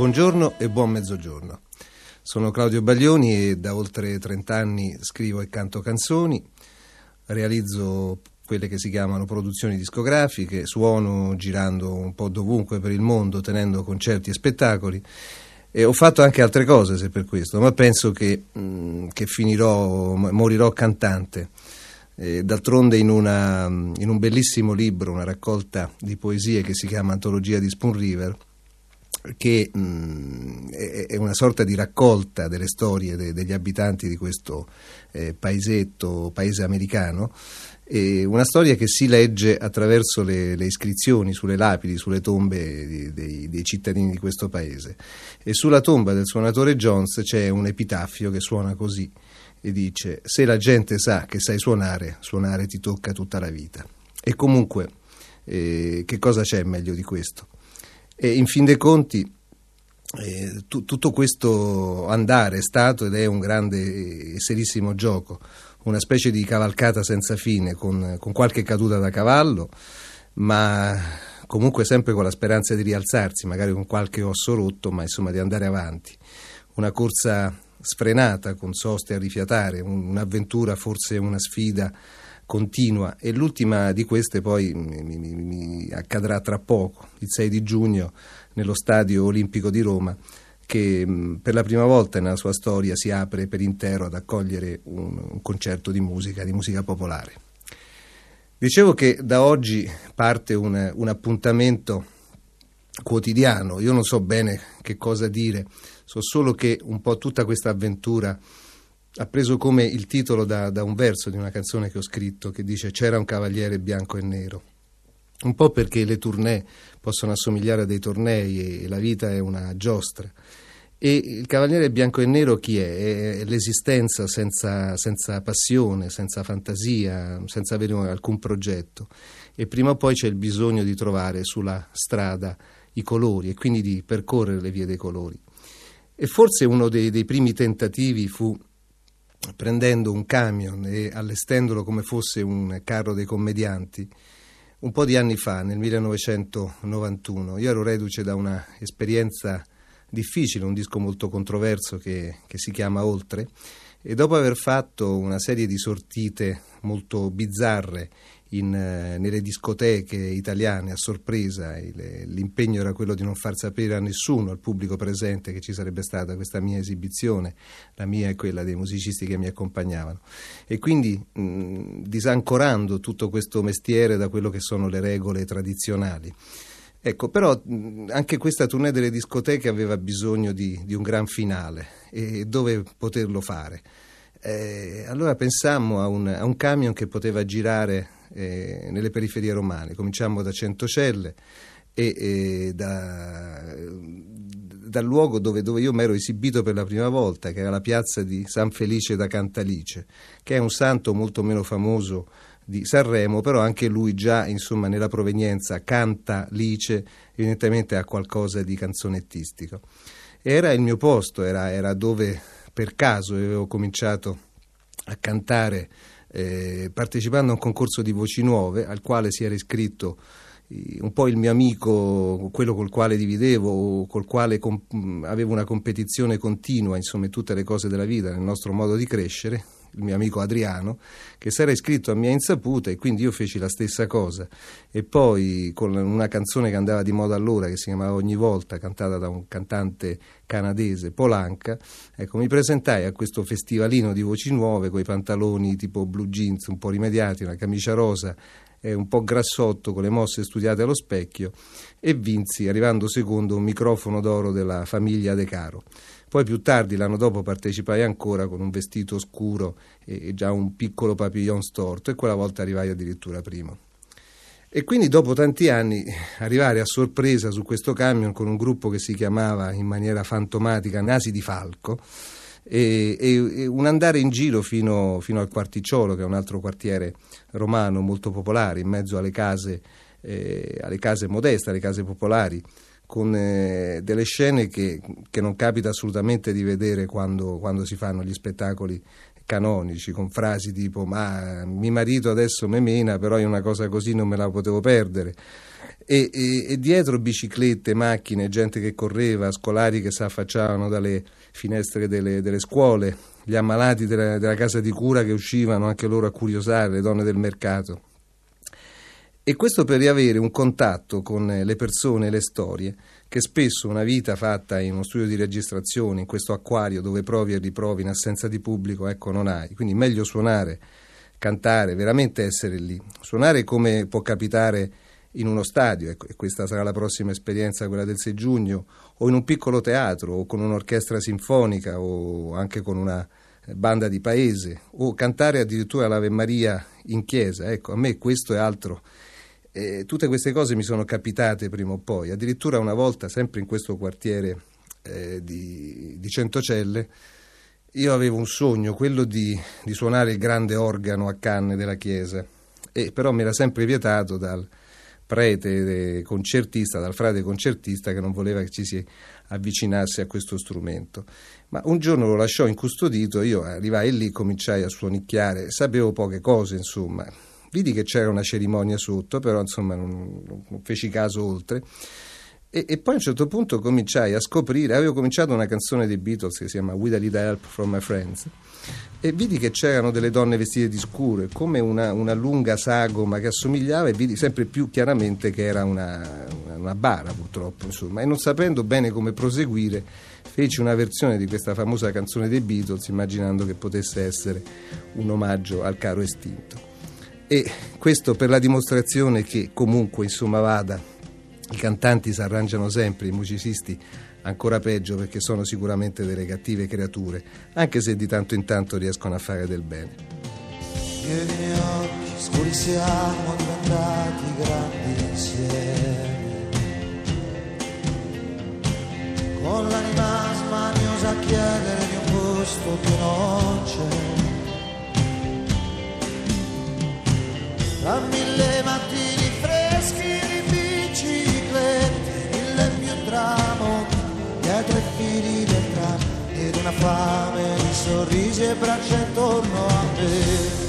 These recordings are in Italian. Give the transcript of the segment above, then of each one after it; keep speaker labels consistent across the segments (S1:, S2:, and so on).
S1: Buongiorno e buon mezzogiorno. Sono Claudio Baglioni e da oltre 30 anni scrivo e canto canzoni, realizzo quelle che si chiamano produzioni discografiche, suono girando un po' dovunque per il mondo, tenendo concerti e spettacoli. E ho fatto anche altre cose se per questo, ma penso che, mh, che finirò, morirò cantante. D'altronde in, una, in un bellissimo libro, una raccolta di poesie che si chiama Antologia di Spoon River, che mh, è, una sorta di raccolta delle storie de, degli abitanti di questo eh, paesetto, paese americano, e una storia che si legge attraverso le, le iscrizioni sulle lapidi, sulle tombe di, dei, dei, cittadini di questo paese. E sulla tomba del suonatore Jones c'è un epitaffio che suona così e dice se la gente sa che sai suonare, suonare ti tocca tutta la vita. E comunque eh, che cosa c'è meglio di questo? E in fin dei conti eh, tu, tutto questo andare è stato ed è un grande e serissimo gioco una specie di cavalcata senza fine, con, con qualche caduta da cavallo, ma comunque sempre con la speranza di rialzarsi, magari con qualche osso rotto, ma insomma di andare avanti. Una corsa sfrenata, con soste a rifiatare, un, un'avventura, forse una sfida continua e l'ultima di queste poi mi, mi, mi accadrà tra poco, il 6 di giugno, nello Stadio Olimpico di Roma che per la prima volta nella sua storia si apre per intero ad accogliere un, un concerto di musica, di musica popolare. Dicevo che da oggi parte un, un appuntamento quotidiano, io non so bene che cosa dire, so solo che un po' tutta questa avventura ha preso come il titolo da, da, un verso di una canzone che ho scritto che dice C'era un cavaliere bianco e nero. Un po' perché le tournée possono assomigliare a dei tornei e la vita è una giostra. E il cavaliere bianco e nero chi è? È l'esistenza senza, senza passione, senza fantasia, senza avere alcun progetto. E prima o poi c'è il bisogno di trovare sulla strada i colori e quindi di percorrere le vie dei colori. E forse uno dei, dei primi tentativi fu prendendo un camion e allestendolo come fosse un carro dei commedianti, un po' di anni fa, nel 1991. Io ero reduce da una esperienza difficile, un disco molto controverso che, che si chiama Oltre, e dopo aver fatto una serie di sortite molto bizzarre in, eh, nelle discoteche italiane a sorpresa, il, l'impegno era quello di non far sapere a nessuno, al pubblico presente, che ci sarebbe stata questa mia esibizione, la mia e quella dei musicisti che mi accompagnavano. E quindi mh, disancorando tutto questo mestiere da quello che sono le regole tradizionali. Ecco, però anche questa tournée delle discoteche aveva bisogno di, di un gran finale e dove poterlo fare. Eh, allora pensammo a un, a un, camion che poteva girare eh, nelle periferie romane. Cominciamo da Centocelle e, e da, dal luogo dove, dove io mi ero esibito per la prima volta, che era la piazza di San Felice da Cantalice, che è un santo molto meno famoso di Sanremo, però anche lui già insomma, nella provenienza canta Lice, evidentemente ha qualcosa di canzonettistico. Era il mio posto, era, era dove per caso avevo cominciato a cantare eh, partecipando a un concorso di voci nuove al quale si era iscritto un po' il mio amico, quello col quale dividevo, col quale com- avevo una competizione continua, insomma, in tutte le cose della vita, nel nostro modo di crescere, il mio amico Adriano, che era iscritto a mia insaputa e quindi io feci la stessa cosa. E poi con una canzone che andava di moda allora, che si chiamava Ogni volta, cantata da un cantante canadese, Polanca, ecco, mi presentai a questo festivalino di voci nuove con i pantaloni tipo blue jeans un po' rimediati, una camicia rosa e un po' grassotto con le mosse studiate allo specchio e vinsi arrivando secondo un microfono d'oro della famiglia De Caro. Poi più tardi, l'anno dopo, partecipai ancora con un vestito scuro e già un piccolo papillon storto e quella volta arrivai addirittura primo. E quindi dopo tanti anni arrivare a sorpresa su questo camion con un gruppo che si chiamava in maniera fantomatica Nasi di Falco e, e, e un andare in giro fino, fino, al Quarticciolo, che è un altro quartiere romano molto popolare, in mezzo alle case, eh, alle case modeste, alle case popolari con eh, delle scene che, che, non capita assolutamente di vedere quando, quando, si fanno gli spettacoli canonici, con frasi tipo ma mio marito adesso me mena, però io una cosa così non me la potevo perdere. E, e, e dietro biciclette, macchine, gente che correva, scolari che si affacciavano dalle finestre delle, delle scuole, gli ammalati della, della casa di cura che uscivano anche loro a curiosare, le donne del mercato. E questo per riavere un contatto con le persone e le storie, che spesso una vita fatta in uno studio di registrazione, in questo acquario dove provi e riprovi in assenza di pubblico, ecco, non hai. Quindi meglio suonare, cantare, veramente essere lì. Suonare come può capitare in uno stadio, ecco, e questa sarà la prossima esperienza, quella del 6 giugno, o in un piccolo teatro, o con un'orchestra sinfonica, o anche con una banda di paese, o cantare addirittura l'Ave Maria in chiesa. Ecco, a me questo è altro eh, tutte queste cose mi sono capitate prima o poi, addirittura una volta, sempre in questo quartiere eh, di, di, Centocelle, io avevo un sogno, quello di, di, suonare il grande organo a canne della chiesa, e però mi era sempre vietato dal prete concertista, dal frate concertista che non voleva che ci si avvicinasse a questo strumento. Ma un giorno lo lasciò incustodito, io arrivai lì, cominciai a suonicchiare, sapevo poche cose, insomma, Vidi che c'era una cerimonia sotto, però insomma non, non feci caso oltre. E, e, poi a un certo punto cominciai a scoprire, avevo cominciato una canzone dei Beatles che si chiama With a Little Help from My Friends e vidi che c'erano delle donne vestite di scuro, come una, una lunga sagoma che assomigliava e vidi sempre più chiaramente che era una, una bara purtroppo, insomma, e non sapendo bene come proseguire feci una versione di questa famosa canzone dei Beatles immaginando che potesse essere un omaggio al caro estinto. E questo per la dimostrazione che comunque insomma vada, i cantanti si arrangiano sempre, i musicisti ancora peggio perché sono sicuramente delle cattive creature, anche se di tanto in tanto riescono a fare del bene.
S2: Io i miei occhi scuri siamo diventati grandi insieme, con l'anima smaniosa a chiedere di un posto che non c'è tra mille mattini freschi di biciclette, mille più tramonti, dietro i fili del tram, ed una fame di sorrisi e braccia intorno a me.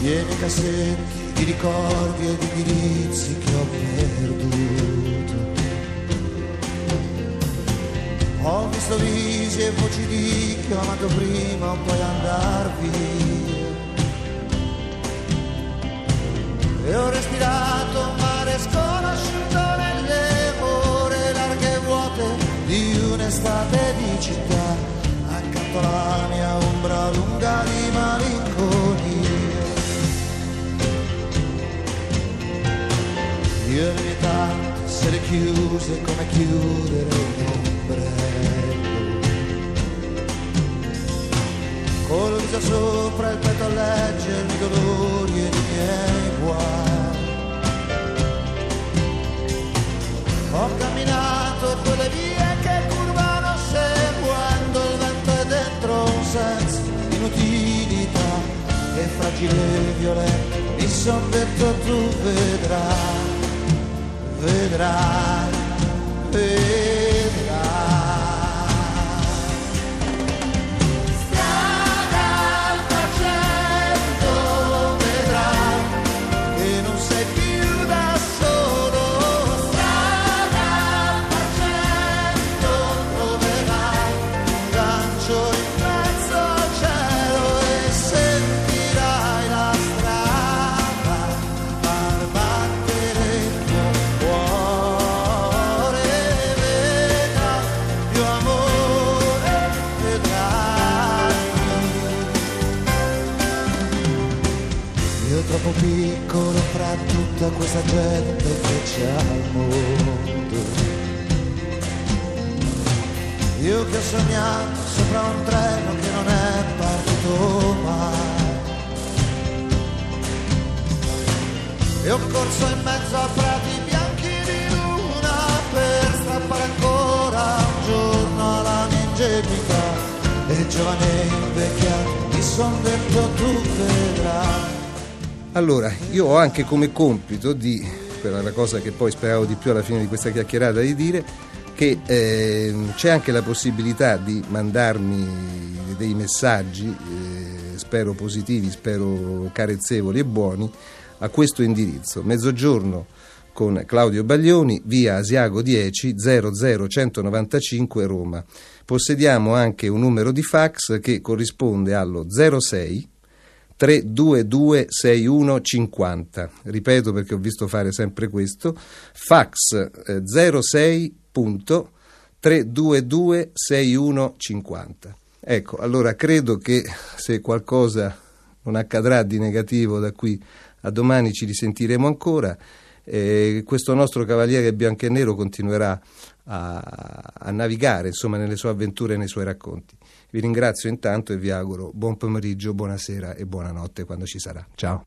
S2: Pieni cassetti di ricordi e di indirizzi che ho Visi e voci di chi ho amato prima o poi andar via. E ho respirato un mare sconosciuto nelle ore larghe e vuote di un'estate di città. Accanto alla mia ombra lunga di malinconia. Io e le mie tante sere chiuse come chiudere viso sopra il petto a leggermi i dolori e i miei guai. Ho camminato quelle vie che curvano seguendo il vento e dentro un senso di inutilità e fragile violento mi son detto tu vedrai, vedrai, vedrai. Troppo piccolo fra tutta questa gente che c'è al mondo. Io che ho sognato sopra un treno che non è partito mai. E ho corso in mezzo a prati bianchi di luna per strappare ancora un giorno alla mia ingenuità. E giovane invecchiato mi son detto tu vedrai.
S1: Allora, io ho anche come compito di, quella è la cosa che poi speravo di più alla fine di questa chiacchierata di dire, che eh, c'è anche la possibilità di mandarmi dei messaggi, eh, spero positivi, spero carezzevoli e buoni, a questo indirizzo. Mezzogiorno con Claudio Baglioni, via Asiago 10 00195 Roma. Possediamo anche un numero di fax che corrisponde allo 06 322 6150. Ripeto perché ho visto fare sempre questo. Fax eh, 06 322 6150. Ecco, allora credo che se qualcosa non accadrà di negativo da qui a domani ci risentiremo ancora. Eh, questo nostro cavaliere bianco e nero continuerà a, a navigare insomma, nelle sue avventure e nei suoi racconti. Vi ringrazio intanto e vi auguro buon pomeriggio, buonasera e buonanotte quando ci sarà. Ciao.